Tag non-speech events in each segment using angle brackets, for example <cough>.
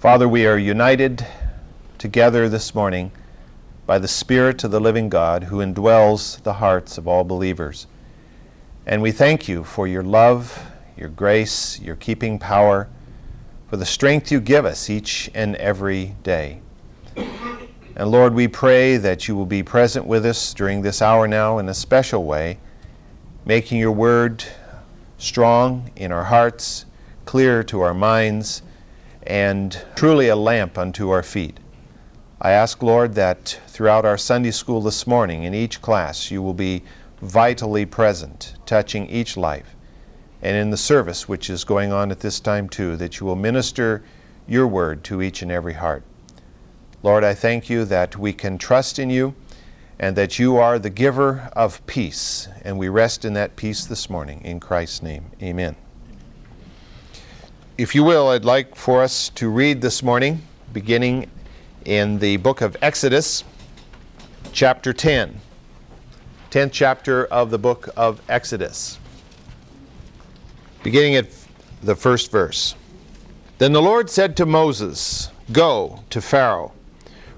Father, we are united together this morning by the Spirit of the living God who indwells the hearts of all believers. And we thank you for your love, your grace, your keeping power, for the strength you give us each and every day. And Lord, we pray that you will be present with us during this hour now in a special way, making your word strong in our hearts, clear to our minds, and truly a lamp unto our feet. I ask, Lord, that throughout our Sunday school this morning, in each class, you will be vitally present, touching each life. And in the service which is going on at this time, too, that you will minister your word to each and every heart. Lord, I thank you that we can trust in you and that you are the giver of peace. And we rest in that peace this morning. In Christ's name, amen. If you will, I'd like for us to read this morning, beginning in the book of Exodus, chapter 10. 10th chapter of the book of Exodus. Beginning at the first verse. Then the Lord said to Moses, Go to Pharaoh,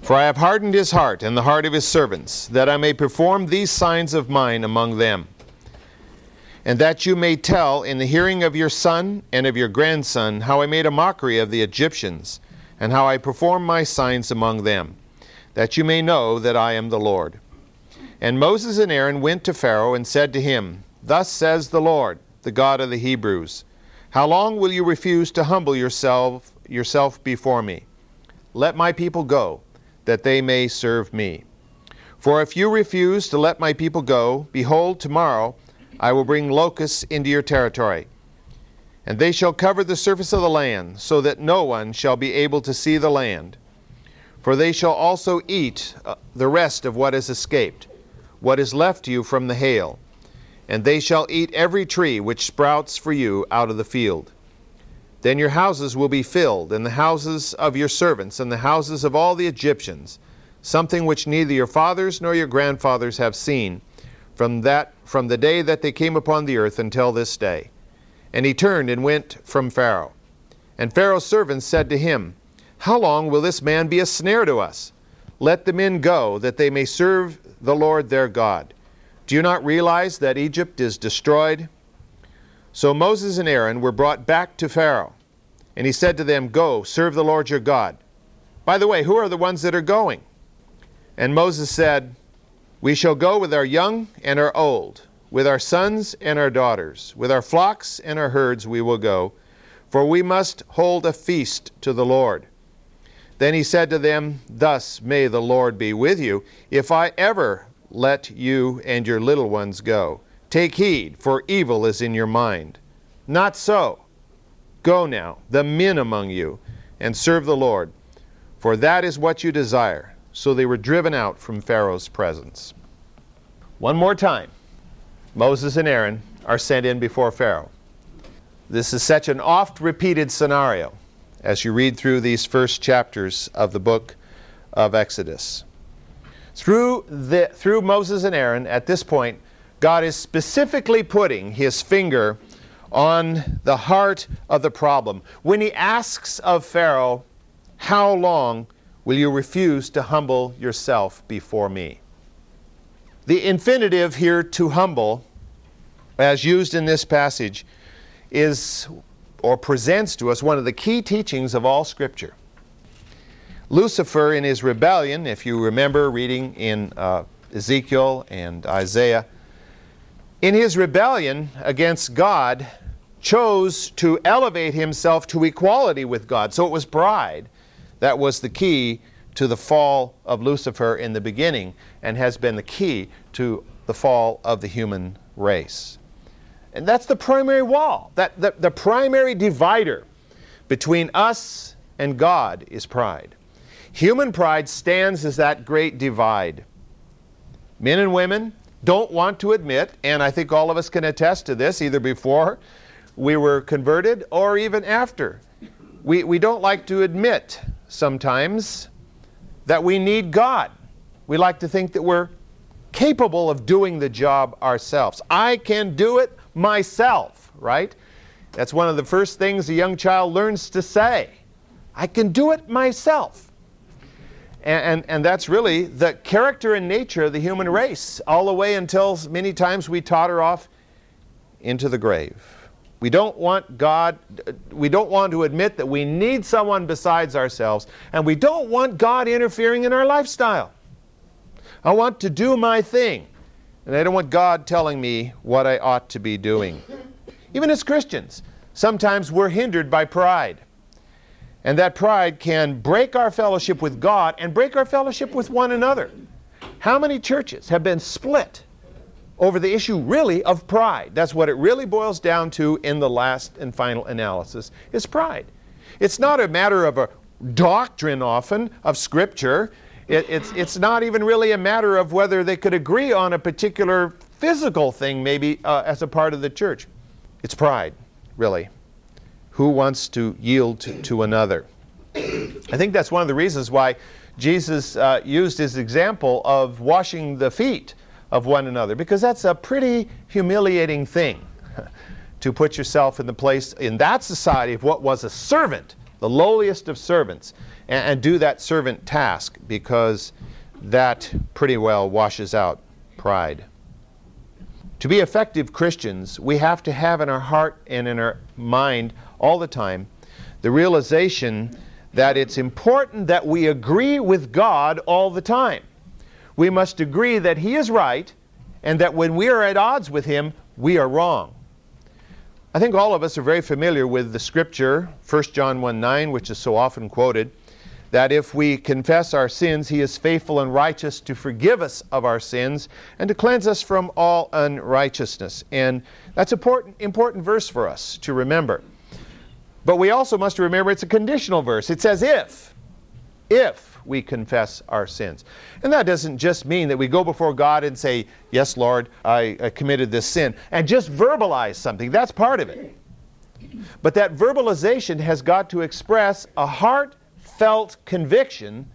for I have hardened his heart and the heart of his servants, that I may perform these signs of mine among them. And that you may tell in the hearing of your son and of your grandson how I made a mockery of the Egyptians, and how I performed my signs among them, that you may know that I am the Lord. And Moses and Aaron went to Pharaoh and said to him, Thus says the Lord, the God of the Hebrews, How long will you refuse to humble yourself, yourself before me? Let my people go, that they may serve me. For if you refuse to let my people go, behold, tomorrow I will bring locusts into your territory. And they shall cover the surface of the land, so that no one shall be able to see the land. For they shall also eat uh, the rest of what has escaped what is left you from the hail, and they shall eat every tree which sprouts for you out of the field. Then your houses will be filled, and the houses of your servants, and the houses of all the Egyptians, something which neither your fathers nor your grandfathers have seen, from that from the day that they came upon the earth until this day. And he turned and went from Pharaoh. And Pharaoh's servants said to him, How long will this man be a snare to us? Let the men go, that they may serve the Lord their God. Do you not realize that Egypt is destroyed? So Moses and Aaron were brought back to Pharaoh, and he said to them, Go, serve the Lord your God. By the way, who are the ones that are going? And Moses said, We shall go with our young and our old, with our sons and our daughters, with our flocks and our herds we will go, for we must hold a feast to the Lord. Then he said to them, Thus may the Lord be with you, if I ever let you and your little ones go. Take heed, for evil is in your mind. Not so. Go now, the men among you, and serve the Lord, for that is what you desire. So they were driven out from Pharaoh's presence. One more time, Moses and Aaron are sent in before Pharaoh. This is such an oft repeated scenario as you read through these first chapters of the book of Exodus. Through, the, through Moses and Aaron, at this point, God is specifically putting his finger on the heart of the problem. When he asks of Pharaoh, How long will you refuse to humble yourself before me? The infinitive here, to humble, as used in this passage, is or presents to us one of the key teachings of all Scripture. Lucifer, in his rebellion, if you remember reading in uh, Ezekiel and Isaiah, in his rebellion against God, chose to elevate himself to equality with God. So it was pride that was the key to the fall of Lucifer in the beginning and has been the key to the fall of the human race. And that's the primary wall. That, the, the primary divider between us and God is pride. Human pride stands as that great divide. Men and women don't want to admit, and I think all of us can attest to this, either before we were converted or even after. We, we don't like to admit sometimes that we need God. We like to think that we're capable of doing the job ourselves. I can do it myself, right? That's one of the first things a young child learns to say. I can do it myself. And, and, and, that's really the character and nature of the human race, all the way until many times we totter off into the grave. We don't want God, we don't want to admit that we need someone besides ourselves, and we don't want God interfering in our lifestyle. I want to do my thing, and I don't want God telling me what I ought to be doing. Even as Christians, sometimes we're hindered by pride. And that pride can break our fellowship with God and break our fellowship with one another. How many churches have been split over the issue really of pride? That's what it really boils down to in the last and final analysis is pride. It's not a matter of a doctrine often of Scripture. It, it's, it's not even really a matter of whether they could agree on a particular physical thing, maybe uh, as a part of the church. It's pride, really who wants to yield to, to another. I think that's one of the reasons why Jesus uh, used his example of washing the feet of one another, because that's a pretty humiliating thing <laughs> to put yourself in the place in that society of what was a servant, the lowliest of servants, and, and do that servant task, because that pretty well washes out pride. To be effective Christians, we have to have in our heart and in our mind all the time the realization that it's important that we agree with God all the time. We must agree that He is right and that when we are at odds with Him, we are wrong. I think all of us are very familiar with the scripture, 1 John 1 9, which is so often quoted, that if we confess our sins, He is faithful and righteous to forgive us of our sins and to cleanse us from all unrighteousness. And that's an important, important verse for us to remember. But we also must remember it's a conditional verse. It says if, if we confess our sins. And that doesn't just mean that we go before God and say, Yes, Lord, I, I committed this sin, and just verbalize something. That's part of it. But that verbalization has got to express a heartfelt conviction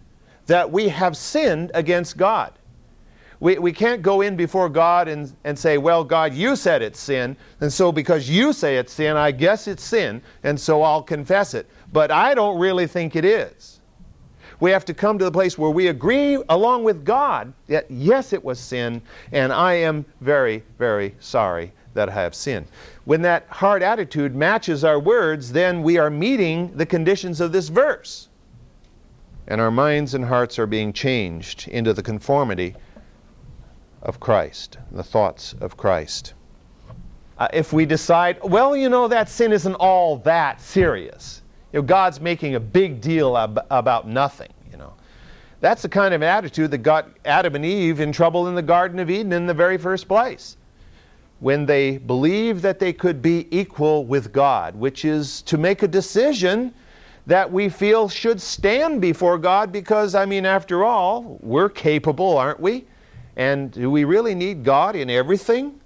that we have sinned against God. We, we can't go in before God and, and say, Well, God, you said it's sin, and so because you say it's sin, I guess it's sin, and so I'll confess it. But I don't really think it is. We have to come to the place where we agree along with God that yes, it was sin, and I am very, very sorry that I have sinned. When that hard attitude matches our words, then we are meeting the conditions of this verse. And our minds and hearts are being changed into the conformity of Christ, the thoughts of Christ. Uh, if we decide, well, you know, that sin isn't all that serious, you know, God's making a big deal ab- about nothing, you know. That's the kind of attitude that got Adam and Eve in trouble in the Garden of Eden in the very first place. When they believed that they could be equal with God, which is to make a decision that we feel should stand before God because, I mean, after all, we're capable, aren't we? And do we really need God in everything?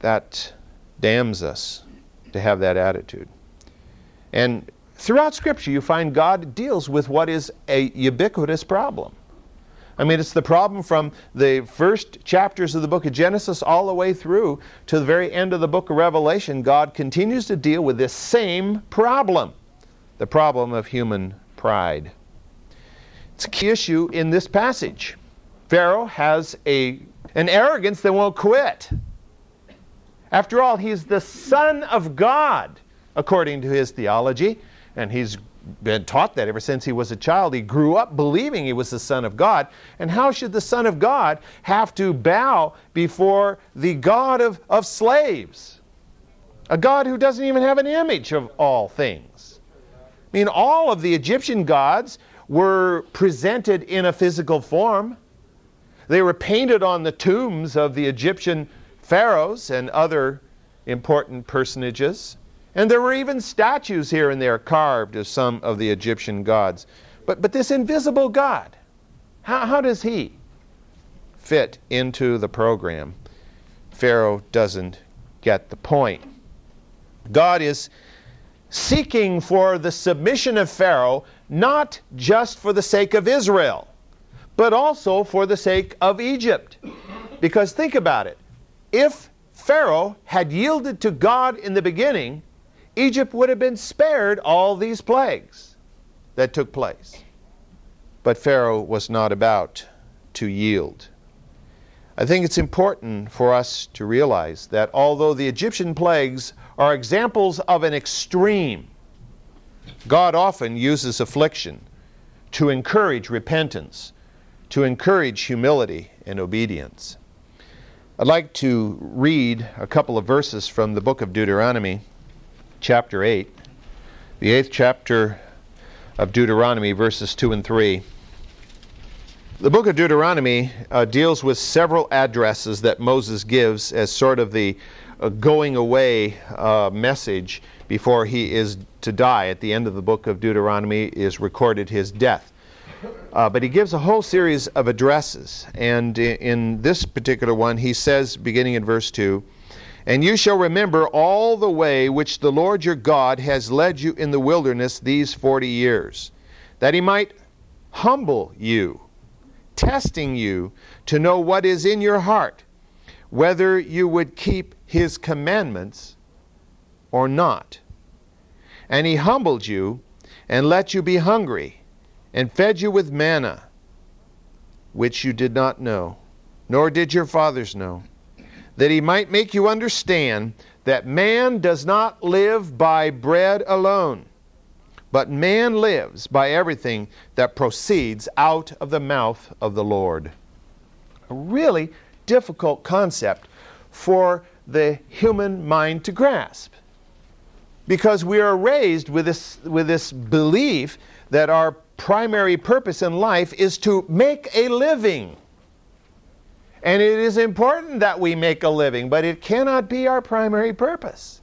That damns us to have that attitude. And throughout Scripture, you find God deals with what is a ubiquitous problem. I mean, it's the problem from the first chapters of the book of Genesis all the way through to the very end of the book of Revelation. God continues to deal with this same problem the problem of human pride. It's a key issue in this passage. Pharaoh has a, an arrogance that won't quit. After all, he's the Son of God, according to his theology, and he's been taught that ever since he was a child. He grew up believing he was the Son of God. And how should the Son of God have to bow before the God of, of slaves? A God who doesn't even have an image of all things. I mean, all of the Egyptian gods were presented in a physical form. They were painted on the tombs of the Egyptian pharaohs and other important personages. And there were even statues here and there carved of some of the Egyptian gods. But, but this invisible God, how, how does he fit into the program? Pharaoh doesn't get the point. God is seeking for the submission of Pharaoh not just for the sake of Israel, but also for the sake of Egypt. Because think about it if Pharaoh had yielded to God in the beginning, Egypt would have been spared all these plagues. that took place. But Pharaoh was not about to yield. I think it's important for us to realize that although the Egyptian plagues are examples of an extreme, God often uses affliction to encourage repentance, to encourage humility and obedience. I'd like to read a couple of verses from the book of Deuteronomy, chapter 8, the eighth chapter of Deuteronomy, verses 2 and 3. The book of Deuteronomy uh, deals with several addresses that Moses gives as sort of the uh, going away uh, message before he is to die. At the end of the book of Deuteronomy is recorded his death. Uh, but he gives a whole series of addresses. And in, in this particular one, he says, beginning in verse 2, And you shall remember all the way which the Lord your God has led you in the wilderness these forty years, that he might humble you testing you to know what is in your heart, whether you would keep his commandments or not. And he humbled you and let you be hungry and fed you with manna, which you did not know, nor did your fathers know, that he might make you understand that man does not live by bread alone but man lives by everything that proceeds out of the mouth of the Lord. A really difficult concept for the human mind to grasp. Because we are raised with this, with this belief that our primary purpose in life is to make a living. And it is important that we make a living, but it cannot be our primary purpose.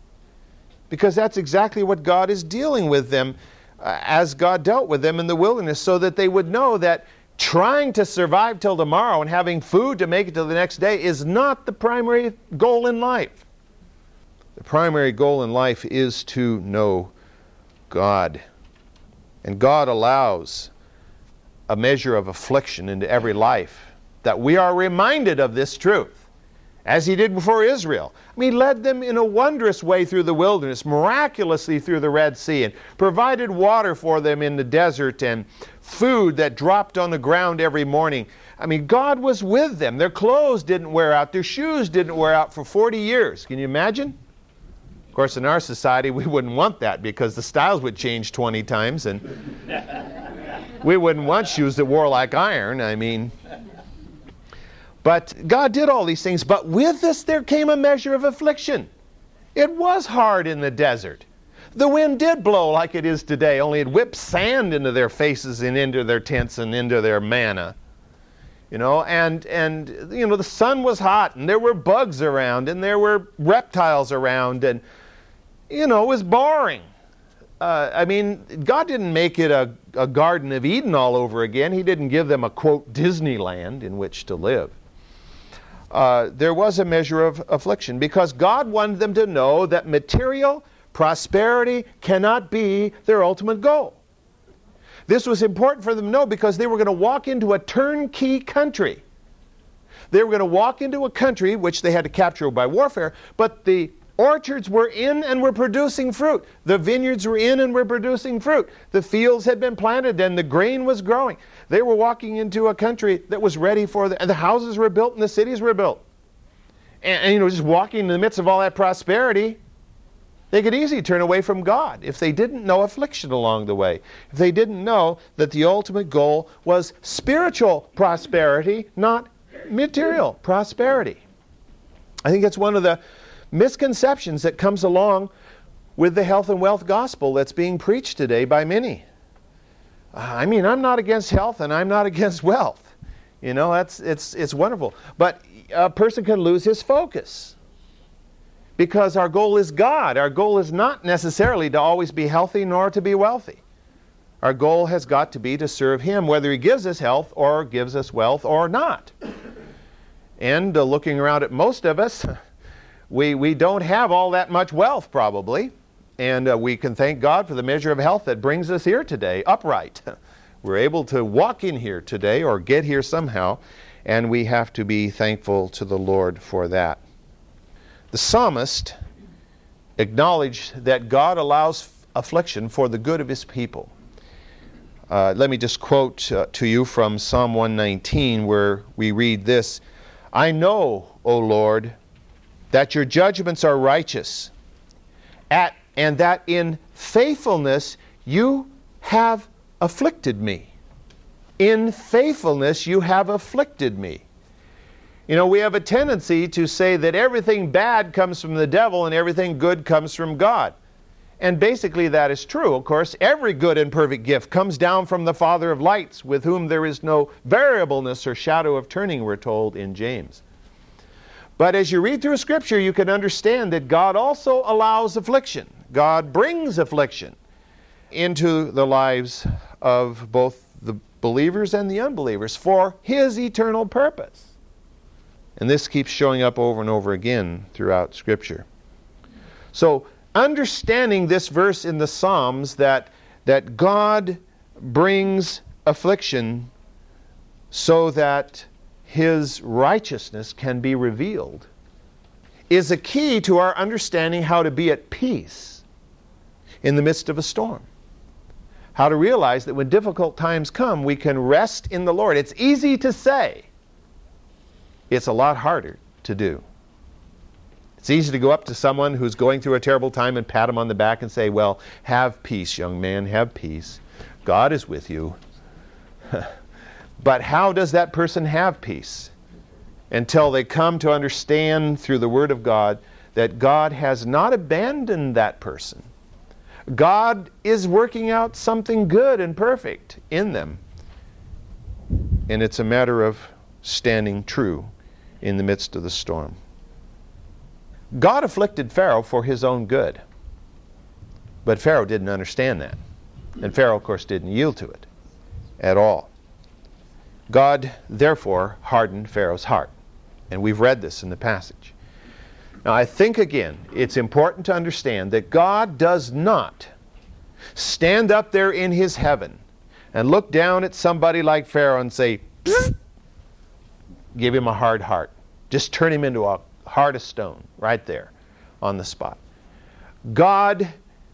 Because that's exactly what God is dealing with them uh, as God dealt with them in the wilderness so that they would know that trying to survive till tomorrow and having food to make it to the next day is not the primary goal in life. The primary goal in life is to know God. And God allows a measure of affliction into every life that we are reminded of this truth as he did before Israel. I mean, he led them in a wondrous way through the wilderness, miraculously through the Red Sea, and provided water for them in the desert and food that dropped on the ground every morning. I mean, God was with them. Their clothes didn't wear out, their shoes didn't wear out for 40 years. Can you imagine? Of course, in our society, we wouldn't want that because the styles would change 20 times and we wouldn't want shoes that wore like iron. I mean, but God did all these things, but with this there came a measure of affliction. It was hard in the desert. The wind did blow like it is today, only it whipped sand into their faces and into their tents and into their manna. You know, and and you know the sun was hot and there were bugs around and there were reptiles around and you know it was boring. Uh, I mean, God didn't make it a, a Garden of Eden all over again. He didn't give them a quote Disneyland in which to live uh, there was a measure of affliction because God wanted them to know that material prosperity cannot be their ultimate goal. This was important for them to know because they were going to walk into a turnkey country. They were going to walk into a country which they had to capture by warfare, but the orchards were in and were producing fruit. The vineyards were in and were producing fruit. The fields had been planted and the grain was growing. They were walking into a country that was ready for the, and the houses were built and the cities were built. And, and, you know, just walking in the midst of all that prosperity, they could easily turn away from God if they didn't know affliction along the way. If they didn't know that the ultimate goal was spiritual prosperity, not material prosperity. I think that's one of the misconceptions that comes along with the health and wealth gospel that's being preached today by many. I mean, I'm not against health and I'm not <laughs> against wealth. You know, that's it's it's wonderful. But a person can lose his focus. Because our goal is God. Our goal is not necessarily to always be healthy nor to be wealthy. Our goal has got to be to serve Him, whether He gives us health or gives us wealth or not. And uh, looking around at most of us, <laughs> we, we don't have all that much wealth, probably. And uh, we can thank God for the measure of health that brings us here today, upright. <laughs> We're able to walk in here today or get here somehow, and we have to be thankful to the Lord for that. The psalmist acknowledged that God allows affliction for the good of his people. Uh, let me just quote uh, to you from Psalm 119, where we read this I know, O Lord, that your judgments are righteous, at, and that in faithfulness you have afflicted me. In faithfulness you have afflicted me. You know, we have a tendency to say that everything bad comes from the devil and everything good comes from God. And basically, that is true. Of course, every good and perfect gift comes down from the Father of lights, with whom there is no variableness or shadow of turning, we're told in James. But as you read through Scripture, you can understand that God also allows affliction. God brings affliction into the lives of both the believers and the unbelievers for His eternal purpose. And this keeps showing up over and over again throughout Scripture. So, understanding this verse in the Psalms that, that God brings affliction so that his righteousness can be revealed is a key to our understanding how to be at peace in the midst of a storm. How to realize that when difficult times come, we can rest in the Lord. It's easy to say, it's a lot harder to do. It's easy to go up to someone who's going through a terrible time and pat him on the back and say, Well, have peace, young man, have peace. God is with you. <laughs> but how does that person have peace? Until they come to understand through the Word of God that God has not abandoned that person. God is working out something good and perfect in them. And it's a matter of standing true in the midst of the storm. God afflicted Pharaoh for his own good. But Pharaoh didn't understand that. And Pharaoh, of course, didn't yield to it at all. God, therefore, hardened Pharaoh's heart. And we've read this in the passage. Now, I think again, it's important to understand that God does not stand up there in his heaven and look down at somebody like Pharaoh and say, give him a hard heart. Just turn him into a heart of stone, right there on the spot. God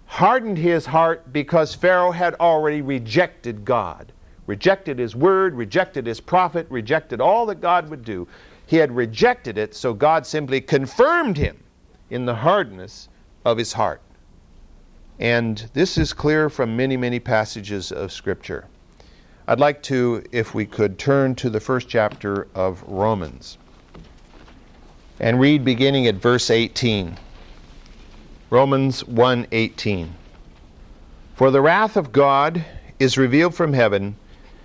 hardened his heart because Pharaoh had already rejected God, rejected his word, rejected his prophet, rejected all that God would do. He had rejected it, so God simply confirmed him in the hardness of his heart. And this is clear from many, many passages of Scripture. I'd like to, if we could, turn to the first chapter of Romans and read beginning at verse 18. Romans 1:18. For the wrath of God is revealed from heaven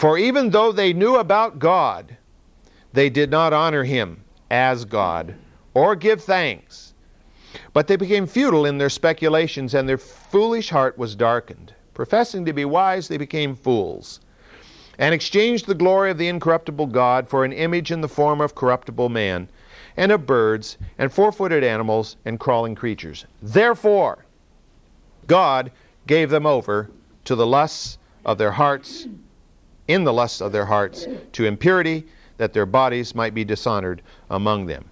For even though they knew about God, they did not honor him as God or give thanks. But they became futile in their speculations, and their foolish heart was darkened. Professing to be wise, they became fools and exchanged the glory of the incorruptible God for an image in the form of corruptible man, and of birds, and four footed animals, and crawling creatures. Therefore, God gave them over to the lusts of their hearts, in the lusts of their hearts, to impurity, that their bodies might be dishonored among them.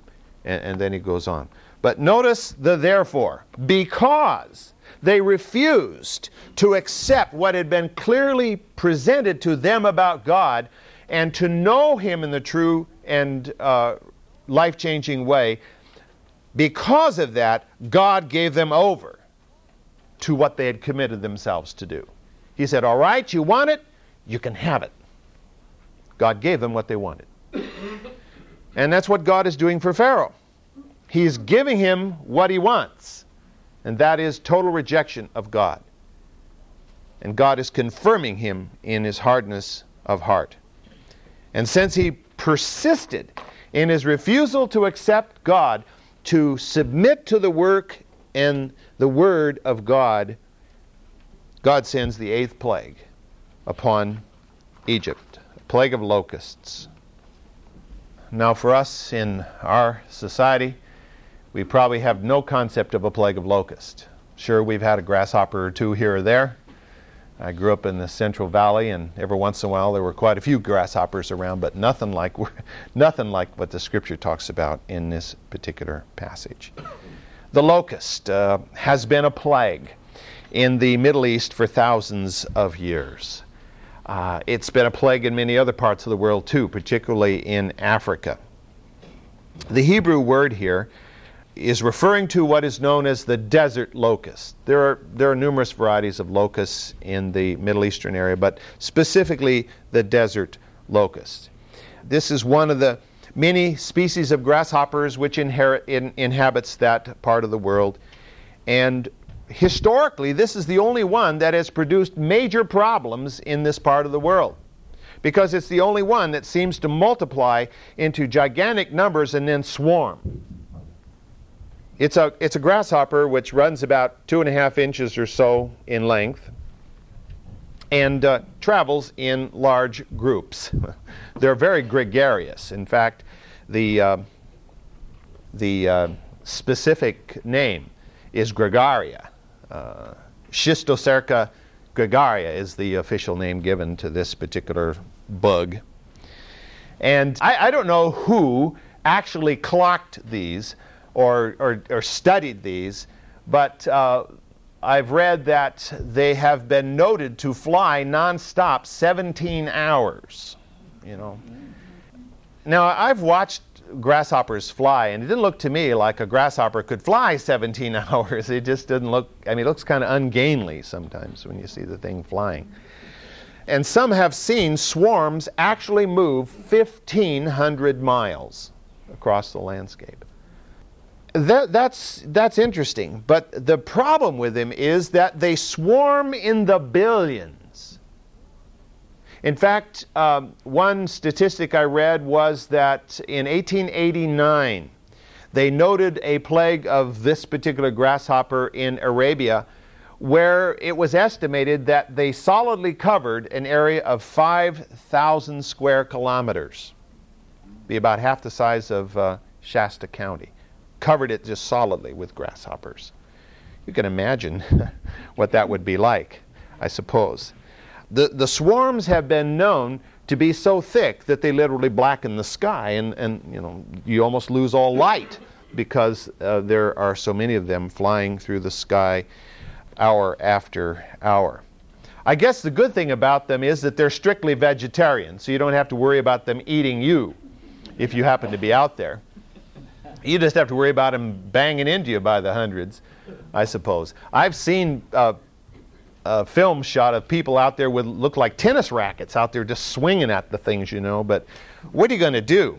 And, and then he goes on. But notice the therefore. Because they refused to accept what had been clearly presented to them about God and to know Him in the true and uh, life changing way. Because of that, God gave them over to what they had committed themselves to do. He said, All right, you want it? You can have it. God gave them what they wanted. and that's what God is doing for Pharaoh. He's giving him what he wants and that is total rejection of God. And God is confirming him in his hardness of heart. And since he persisted in his refusal to accept God, to submit to the work and the word of God, God sends the eighth plague, upon Egypt, a plague of locusts. Now, for us in our society, we probably have no concept of a plague of locusts. Sure, we've had a grasshopper or two here or there. I grew up in the Central Valley, and every once in a while there were quite a few grasshoppers around, but nothing like <laughs> nothing like what the Scripture talks about in this particular passage. The locust uh, has been a plague in the Middle East for thousands of years. Uh, it's been a plague in many other parts of the world too, particularly in Africa. The Hebrew word here is referring to what is known as the desert locust. There are, there are numerous varieties of locusts in the Middle Eastern area, but specifically the desert locust. This is one of the many species of grasshoppers which inherit, in, inhabits that part of the world. And historically, this is the only one that has produced major problems in this part of the world because it's the only one that seems to multiply into gigantic numbers and then swarm. It's a, it's a grasshopper which runs about two and a half inches or so in length and uh, travels in large groups. <laughs> They're very gregarious. In fact, the, uh, the uh, specific name is gregaria. Schistocerca gregaria is the official name given to this particular bug. And I, I don't know who actually clocked these or, or, or studied these, but uh, I've read that they have been noted to fly nonstop 17 hours. You know. Now I've watched grasshoppers fly, and it didn't look to me like a grasshopper could fly 17 <laughs> hours. It just didn't look. I mean, it looks kind of ungainly sometimes when you see the thing flying. And some have seen swarms actually move 1,500 miles across the landscape that, that's, that's interesting. But the problem with them is that they swarm in the billions. In fact, um, one statistic I read was that in 1889, they noted a plague of this particular grasshopper in Arabia where it was estimated that they solidly covered an area of 5,000 square kilometers, be about half the size of uh, Shasta County covered it just solidly with grasshoppers. You can imagine <laughs> what that would be like, I suppose. The, the swarms have been known to be so thick that they literally blacken the sky, and, and you, know, you almost lose all light because uh, there are so many of them flying through the sky hour after hour. I guess the good thing about them is that they're strictly vegetarian, so you don't have to worry about them eating you if you happen to be out there. You just have to worry about them banging into you by the hundreds, I suppose. I've seen uh, a film shot of people out there with look like tennis rackets out there just swinging at the things, you know. But what are you going to do?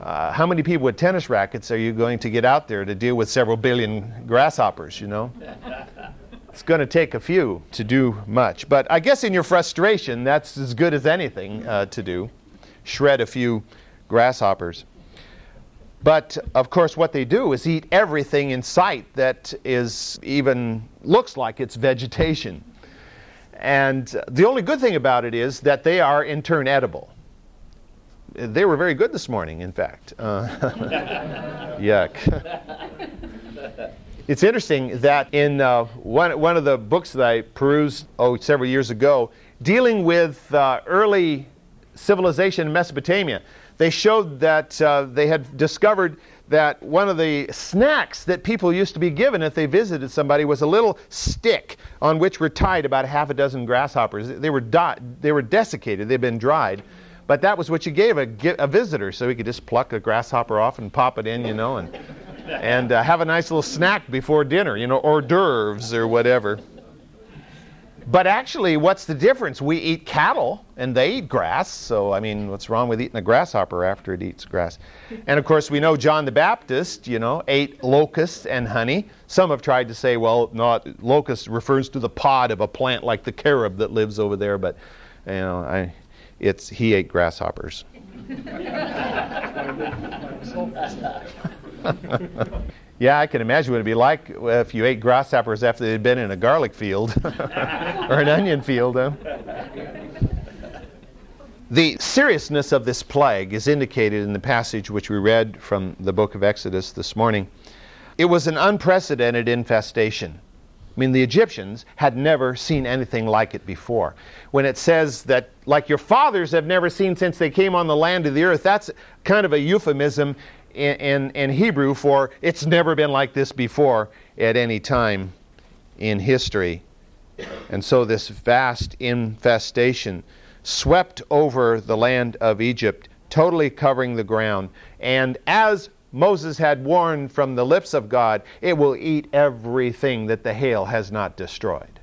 Uh, how many people with tennis rackets are you going to get out there to deal with several billion grasshoppers, you know? <laughs> it's going to take a few to do much. But I guess in your frustration, that's as good as anything uh, to do. Shred a few grasshoppers. But of course, what they do is eat everything in sight that is even looks like it's vegetation. And the only good thing about it is that they are in turn edible. They were very good this morning, in fact. Uh, <laughs> yuck. it's interesting that in uh, one, one of the books that I perused oh, several years ago, dealing with uh, early civilization in Mesopotamia, they showed that uh, they had discovered that one of the snacks that people used to be given if they visited somebody was a little stick on which were tied about half a dozen grasshoppers. They were, di- they were desiccated, they'd been dried. But that was what you gave a, a visitor, so he could just pluck a grasshopper off and pop it in, you know, and, and uh, have a nice little snack before dinner, you know, hors d'oeuvres or whatever. But actually, what's the difference? We eat cattle and they eat grass. So, I mean, what's wrong with eating a grasshopper after it eats grass? And of course, we know John the Baptist, you know, ate locusts and honey. Some have tried to say, well, not locust refers to the pod of a plant like the carob that lives over there, but you know, I, it's he ate grasshoppers. <laughs> <laughs> <laughs> Yeah, I can imagine what it'd be like if you ate grasshoppers after they'd been in a garlic field <laughs> or an onion field. Huh? The seriousness of this plague is indicated in the passage which we read from the book of Exodus this morning. It was an unprecedented infestation. I mean, the Egyptians had never seen anything like it before. When it says that, like your fathers have never seen since they came on the land of the earth, that's kind of a euphemism in, in, in Hebrew for it's never been like this before at any time in history. And so this vast infestation swept over the land of Egypt, totally covering the ground. And as Moses had warned from the lips of God, it will eat everything that the hail has not destroyed.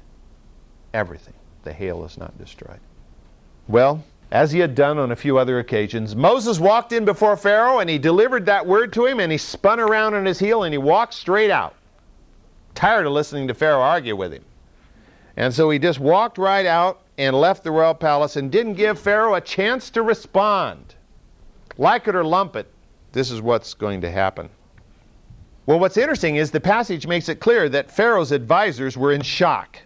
Everything the hail has not destroyed. Well, as he had done on a few other occasions, Moses walked in before Pharaoh and he delivered that word to him and he spun around on his heel and he walked straight out. Tired of listening to Pharaoh argue with him. And so he just walked right out and left the royal palace and didn't give Pharaoh a chance to respond. Like it or lump it, this is what's going to happen. Well, what's interesting is the passage makes it clear that Pharaoh's advisors were in shock.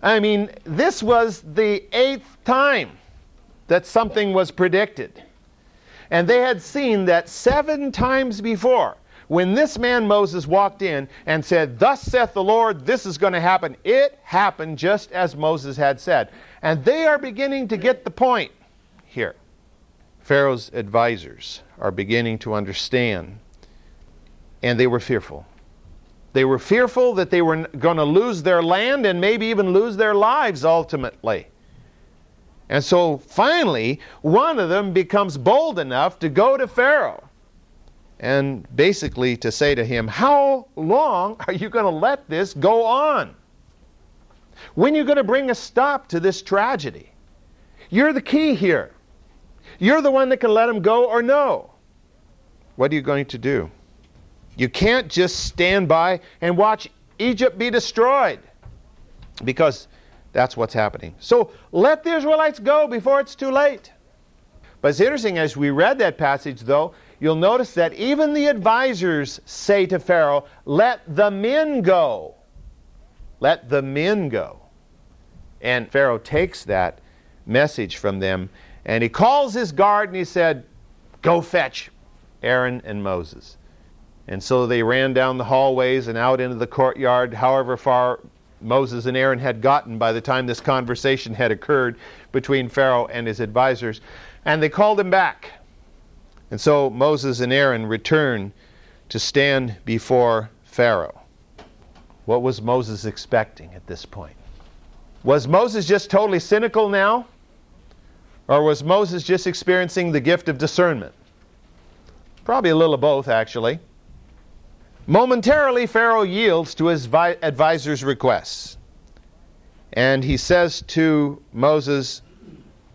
I mean, this was the eighth time that something was predicted. And they had seen that seven times before when this man Moses walked in and said, Thus saith the Lord, this is going to happen, it happened just as Moses had said. And they are beginning to get the point here. Pharaoh's advisors are beginning to understand, and they were fearful. They were fearful that they were going to lose their land and maybe even lose their lives ultimately. And so finally, one of them becomes bold enough to go to Pharaoh and basically to say to him, How long are you going to let this go on? When are you going to bring a stop to this tragedy? You're the key here. You're the one that can let him go or no. What are you going to do? You can't just stand by and watch Egypt be destroyed because that's what's happening. So let the Israelites go before it's too late. But it's interesting as we read that passage, though, you'll notice that even the advisors say to Pharaoh, Let the men go. Let the men go. And Pharaoh takes that message from them and he calls his guard and he said, Go fetch Aaron and Moses. And so they ran down the hallways and out into the courtyard, however far Moses and Aaron had gotten by the time this conversation had occurred between Pharaoh and his advisors. And they called him back. And so Moses and Aaron returned to stand before Pharaoh. What was Moses expecting at this point? Was Moses just totally cynical now? Or was Moses just experiencing the gift of discernment? Probably a little of both, actually. Momentarily, Pharaoh yields to his advisor's requests. And he says to Moses,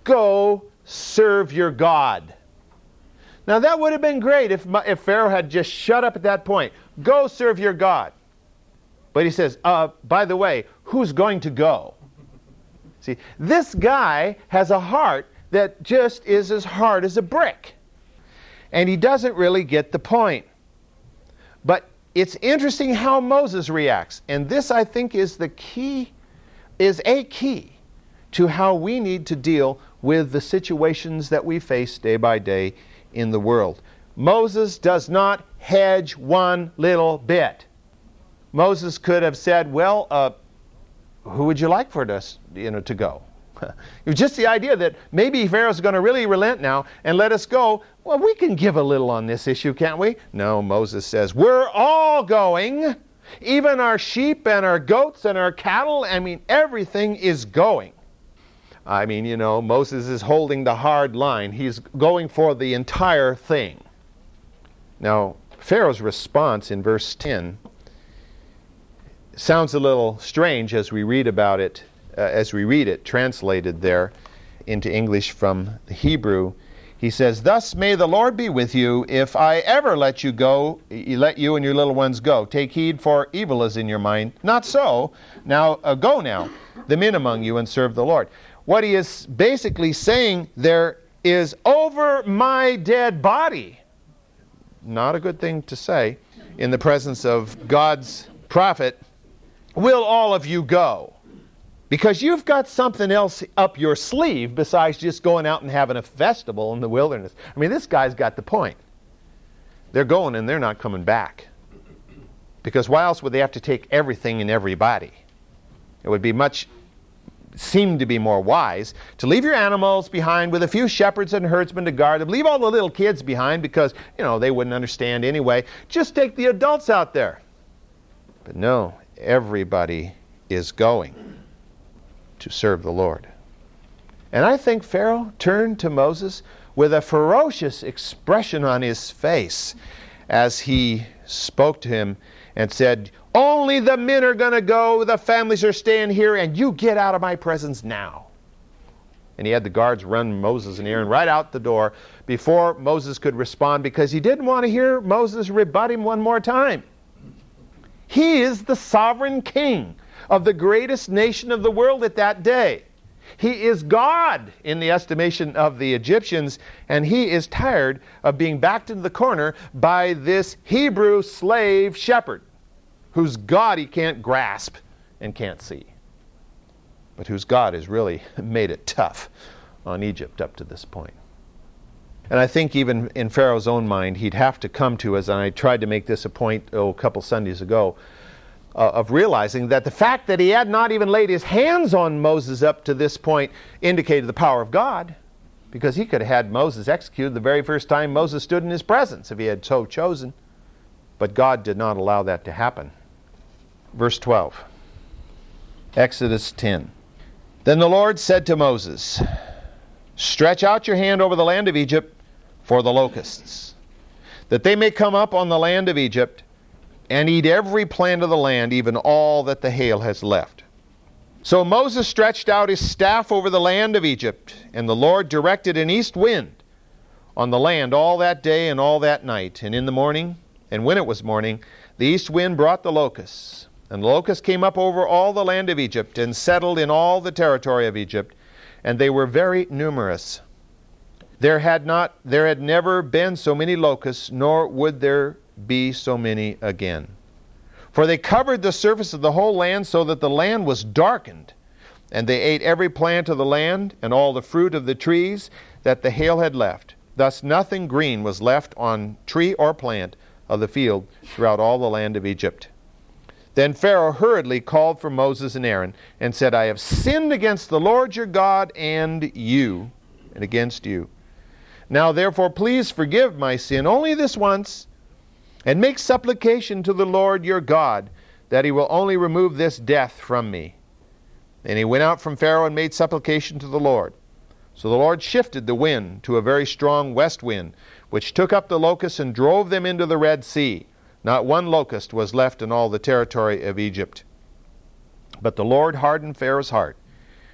Go serve your God. Now, that would have been great if, if Pharaoh had just shut up at that point. Go serve your God. But he says, uh, By the way, who's going to go? See, this guy has a heart that just is as hard as a brick. And he doesn't really get the point. But it's interesting how Moses reacts. And this, I think, is the key, is a key to how we need to deal with the situations that we face day by day in the world. Moses does not hedge one little bit. Moses could have said, Well, uh, who would you like for us you know, to go? It was just the idea that maybe Pharaoh's going to really relent now and let us go. Well, we can give a little on this issue, can't we? No, Moses says, We're all going. Even our sheep and our goats and our cattle, I mean, everything is going. I mean, you know, Moses is holding the hard line. He's going for the entire thing. Now, Pharaoh's response in verse 10 sounds a little strange as we read about it, uh, as we read it translated there into English from the Hebrew. He says, Thus may the Lord be with you if I ever let you go, let you and your little ones go. Take heed, for evil is in your mind. Not so. Now uh, go now, the men among you, and serve the Lord. What he is basically saying there is over my dead body. Not a good thing to say in the presence of God's prophet will all of you go? Because you've got something else up your sleeve besides just going out and having a festival in the wilderness. I mean, this guy's got the point. They're going and they're not coming back. Because why else would they have to take everything and everybody? It would be much seem to be more wise to leave your animals behind with a few shepherds and herdsmen to guard them. Leave all the little kids behind because, you know, they wouldn't understand anyway. Just take the adults out there. But no, everybody is going to serve the Lord. And I think Pharaoh turned to Moses with a ferocious expression on his face as he spoke to him and said, Only the men are going to go, the families are staying here, and you get out of my presence now. And he had the guards run Moses and Aaron right out the door before Moses could respond because he didn't want to hear Moses rebut him one more time. He is the sovereign king of the greatest nation of the world at that day. He is God in the estimation of the Egyptians, and he is tired of being backed into the corner by this Hebrew slave shepherd whose God he can't grasp and can't see, but whose God has really <laughs> made it tough on Egypt up to this point. And I think even in Pharaoh's own mind, he'd have to come to, as I tried to make this a point oh, a couple Sundays ago, uh, of realizing that the fact that he had not even laid his hands on Moses up to this point indicated the power of God, because he could have had Moses executed the very first time Moses stood in his presence if he had so chosen. But God did not allow that to happen. Verse 12, Exodus 10. Then the Lord said to Moses, Stretch out your hand over the land of Egypt for the locusts, that they may come up on the land of Egypt and eat every plant of the land, even all that the hail has left. So Moses stretched out his staff over the land of Egypt, and the Lord directed an east wind on the land all that day and all that night. And in the morning, and when it was morning, the east wind brought the locusts. And the locusts came up over all the land of Egypt, and settled in all the territory of Egypt, and they were very numerous. There had not there had never been so many locusts, nor would there be so many again. For they covered the surface of the whole land so that the land was darkened, and they ate every plant of the land and all the fruit of the trees that the hail had left. Thus nothing green was left on tree or plant of the field throughout all the land of Egypt. Then Pharaoh hurriedly called for Moses and Aaron and said, I have sinned against the Lord your God and you, and against you. Now therefore please forgive my sin only this once and make supplication to the Lord your God that he will only remove this death from me. And he went out from Pharaoh and made supplication to the Lord. So the Lord shifted the wind to a very strong west wind, which took up the locusts and drove them into the Red Sea. Not one locust was left in all the territory of Egypt. But the Lord hardened Pharaoh's heart,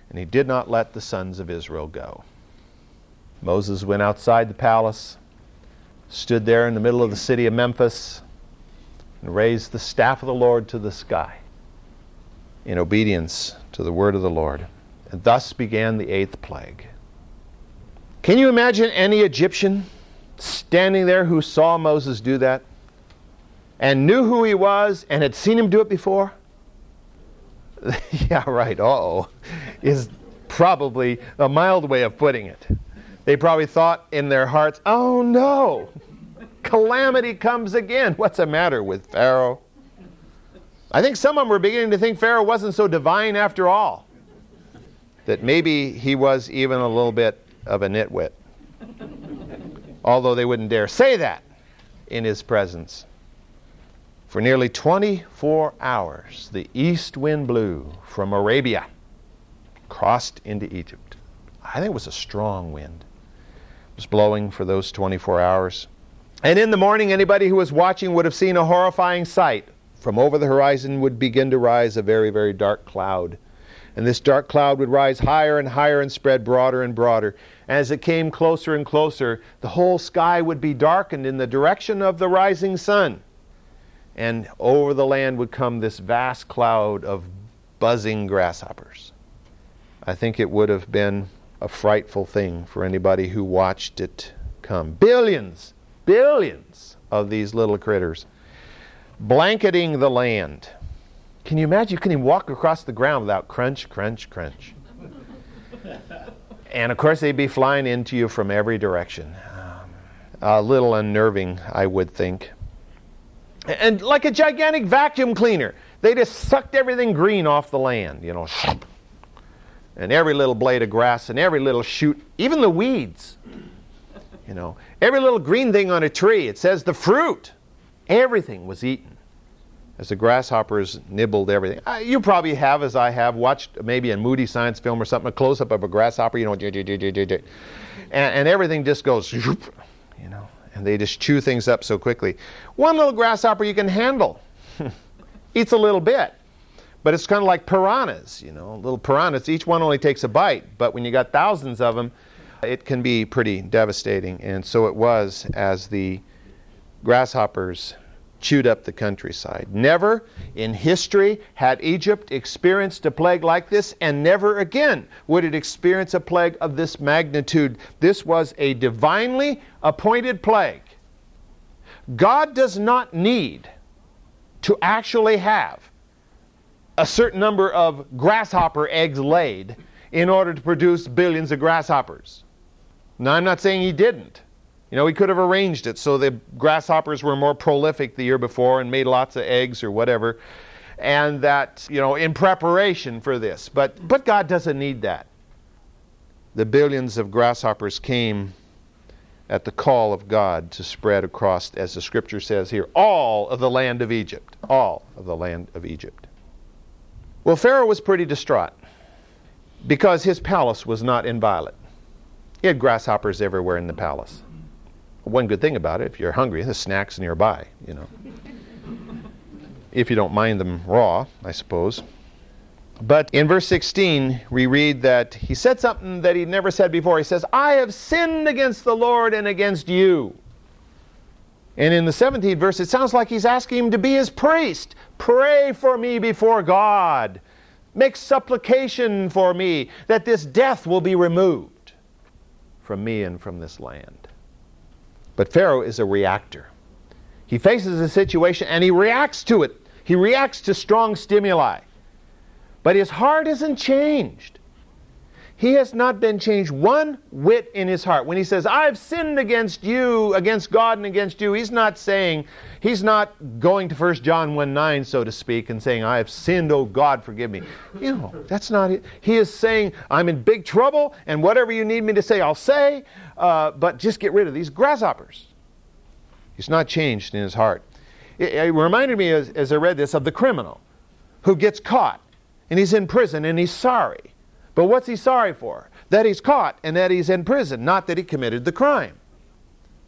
and he did not let the sons of Israel go. Moses went outside the palace, stood there in the middle of the city of Memphis and raised the staff of the Lord to the sky in obedience to the word of the Lord. And thus began the eighth plague. Can you imagine any Egyptian standing there who saw Moses do that and knew who he was and had seen him do it before? <laughs> yeah, right. oh, is probably a mild way of putting it. They probably thought in their hearts, oh no, calamity comes again. What's the matter with Pharaoh? I think some of them were beginning to think Pharaoh wasn't so divine after all, that maybe he was even a little bit of a nitwit. Although they wouldn't dare say that in his presence. For nearly 24 hours, the east wind blew from Arabia, crossed into Egypt. I think it was a strong wind was blowing for those 24 hours. And in the morning, anybody who was watching would have seen a horrifying sight. From over the horizon would begin to rise a very, very dark cloud. And this dark cloud would rise higher and higher and spread broader and broader. As it came closer and closer, the whole sky would be darkened in the direction of the rising sun. And over the land would come this vast cloud of buzzing grasshoppers. I think it would have been a frightful thing for anybody who watched it come. Billions, billions of these little critters blanketing the land, Can you imagine? You couldn't even walk across the ground without crunch, crunch, crunch. <laughs> and of course, they'd be flying into you from every direction. Um, a little unnerving, I would think. And like a gigantic vacuum cleaner, they just sucked everything green off the land, you know. And every little blade of grass and every little shoot, even the weeds, you know, every little green thing on a tree, it says the fruit, everything was eaten as the grasshoppers nibbled everything. You probably have, as I have, watched maybe a moody science film or something, a close up of a grasshopper, you know, and, and everything just goes, you know, and they just chew things up so quickly. One little grasshopper you can handle, <laughs> eats a little bit. But it's kind of like piranhas, you know, little piranhas. Each one only takes a bite, but when you got thousands of them, it can be pretty devastating. And so it was as the grasshoppers chewed up the countryside. Never in history had Egypt experienced a plague like this, and never again would it experience a plague of this magnitude. This was a divinely appointed plague. God does not need to actually have a certain number of grasshopper eggs laid in order to produce billions of grasshoppers. Now, I'm not saying he didn't. You know, he could have arranged it so the grasshoppers were more prolific the year before and made lots of eggs or whatever, and that, you know, in preparation for this. But, but God doesn't need that. The billions of grasshoppers came at the call of God to spread across, as the scripture says here, all of the land of Egypt. All of the land of Egypt. Well, Pharaoh was pretty distraught because his palace was not inviolate. He had grasshoppers everywhere in the palace. One good thing about it, if you're hungry, the snacks nearby, you know. if you don't mind them raw, I suppose. But in verse 16, we read that he said something that he'd never said before. He says, I have sinned against the Lord and against you. And in the 17th verse, it sounds like he's asking him to be his priest. Pray for me before God. Make supplication for me that this death will be removed from me and from this land. But Pharaoh is a reactor. He faces a situation and he reacts to it. He reacts to strong stimuli. But his heart isn't changed. He has not been changed one whit in his heart. When he says, I've sinned against you, against God and against you, he's not saying, he's not going to 1 John 1 9, so to speak, and saying, I have sinned, oh God, forgive me. You know, that's not it. He is saying, I'm in big trouble, and whatever you need me to say, I'll say uh, but just get rid of these grasshoppers. He's not changed in his heart. It, it reminded me, as, as I read this, of the criminal who gets caught and he's in prison and he's sorry. But what's he sorry for? That he's caught and that he's in prison, not that he committed the crime.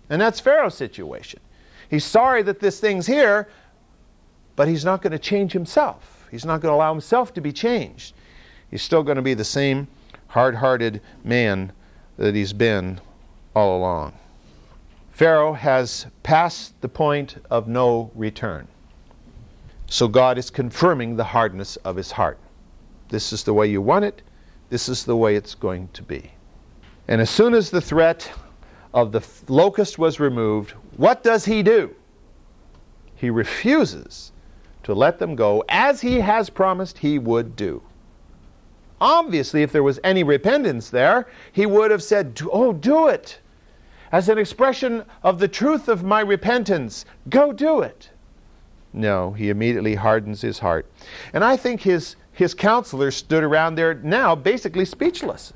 And that's Pharaoh's situation. He's sorry that this thing's here, but he's not going to change himself. He's not going to allow himself to be changed. He's still going to be the same hard hearted man that he's been all along. Pharaoh has passed the point of no return. So God is confirming the hardness of his heart. This is the way you want it, this is the way it's going to be. And as soon as the threat of the locust was removed, what does he do? He refuses to let them go as he has promised he would do. Obviously, if there was any repentance there, he would have said, Oh, do it as an expression of the truth of my repentance. Go do it. No, he immediately hardens his heart. And I think his, his counselors stood around there now basically speechless.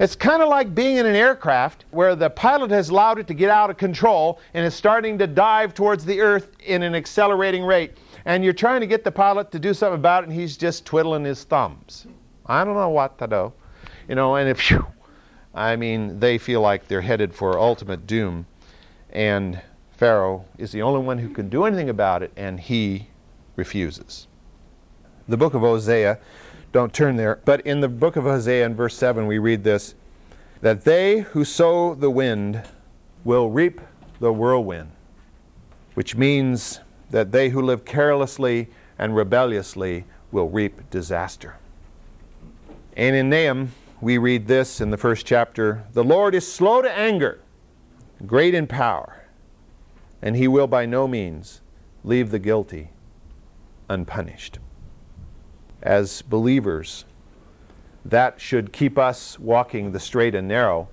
It's kind of like being in an aircraft where the pilot has allowed it to get out of control and is starting to dive towards the earth in an accelerating rate. And you're trying to get the pilot to do something about it, and he's just twiddling his thumbs. I don't know what to do. You know, and if, whew, I mean, they feel like they're headed for ultimate doom. And Pharaoh is the only one who can do anything about it, and he refuses. The book of Hosea, don't turn there, but in the book of Hosea, in verse 7, we read this that they who sow the wind will reap the whirlwind, which means that they who live carelessly and rebelliously will reap disaster. And in Nahum, we read this in the first chapter The Lord is slow to anger, great in power, and he will by no means leave the guilty unpunished. As believers, that should keep us walking the straight and narrow.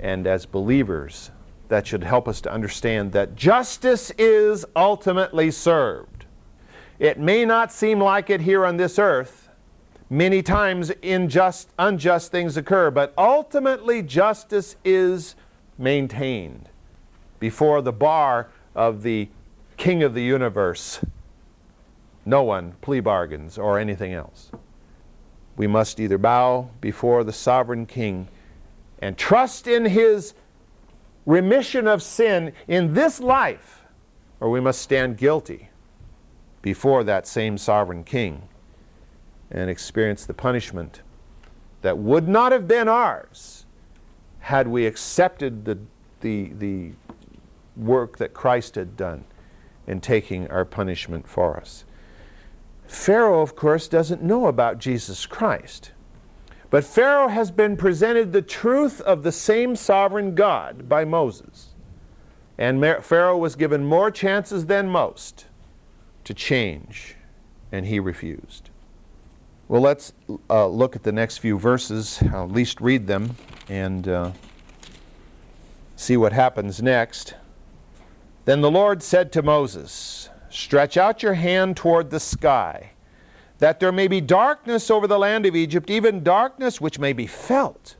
And as believers, that should help us to understand that justice is ultimately served. It may not seem like it here on this earth. Many times unjust, unjust things occur, but ultimately justice is maintained before the bar of the King of the universe. No one plea bargains or anything else. We must either bow before the sovereign King and trust in his remission of sin in this life, or we must stand guilty before that same sovereign king and experience the punishment that would not have been ours had we accepted the, the, the work that Christ had done in taking our punishment for us. Pharaoh, of course, doesn't know about Jesus Christ. But Pharaoh has been presented the truth of the same sovereign God by Moses. And Pharaoh was given more chances than most to change, and he refused. Well, let's uh, look at the next few verses, I'll at least read them, and uh, see what happens next. Then the Lord said to Moses, Stretch out your hand toward the sky that there may be darkness over the land of Egypt, even darkness which may be felt.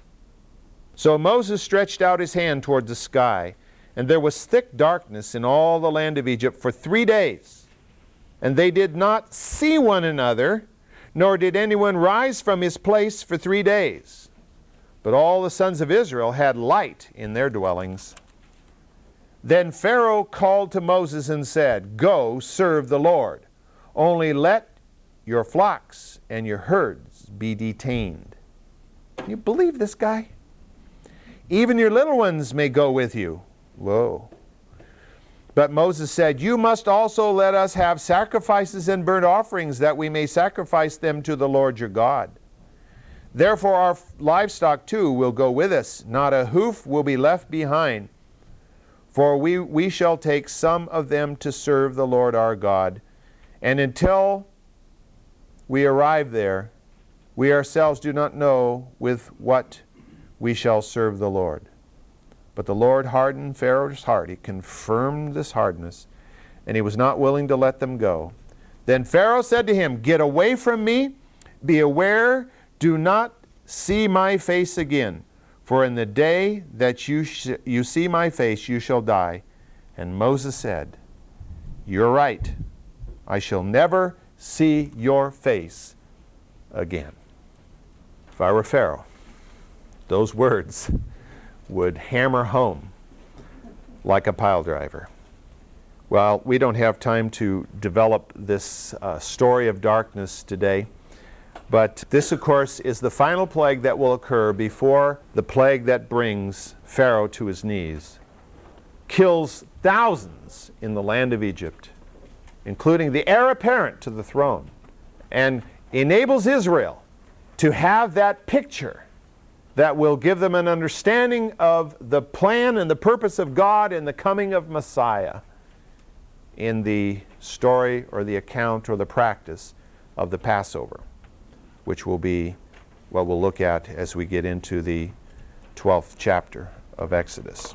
So Moses stretched out his hand toward the sky, and there was thick darkness in all the land of Egypt for three days. And they did not see one another, nor did anyone rise from his place for three days. But all the sons of Israel had light in their dwellings. Then Pharaoh called to Moses and said, Go serve the Lord. Only let your flocks and your herds be detained. Can you believe this guy? Even your little ones may go with you. Whoa. But Moses said, You must also let us have sacrifices and burnt offerings, that we may sacrifice them to the Lord your God. Therefore, our livestock too will go with us, not a hoof will be left behind. For we, we shall take some of them to serve the Lord our God. And until we arrive there, we ourselves do not know with what we shall serve the Lord. But the Lord hardened Pharaoh's heart. He confirmed this hardness, and he was not willing to let them go. Then Pharaoh said to him, Get away from me, be aware, do not see my face again. For in the day that you, sh- you see my face, you shall die. And Moses said, You're right. I shall never see your face again. If I were Pharaoh, those words would hammer home like a pile driver. Well, we don't have time to develop this uh, story of darkness today, but this, of course, is the final plague that will occur before the plague that brings Pharaoh to his knees, kills thousands in the land of Egypt including the heir apparent to the throne, and enables Israel to have that picture that will give them an understanding of the plan and the purpose of God in the coming of Messiah in the story or the account or the practice of the Passover, which will be what we'll look at as we get into the 12th chapter of Exodus.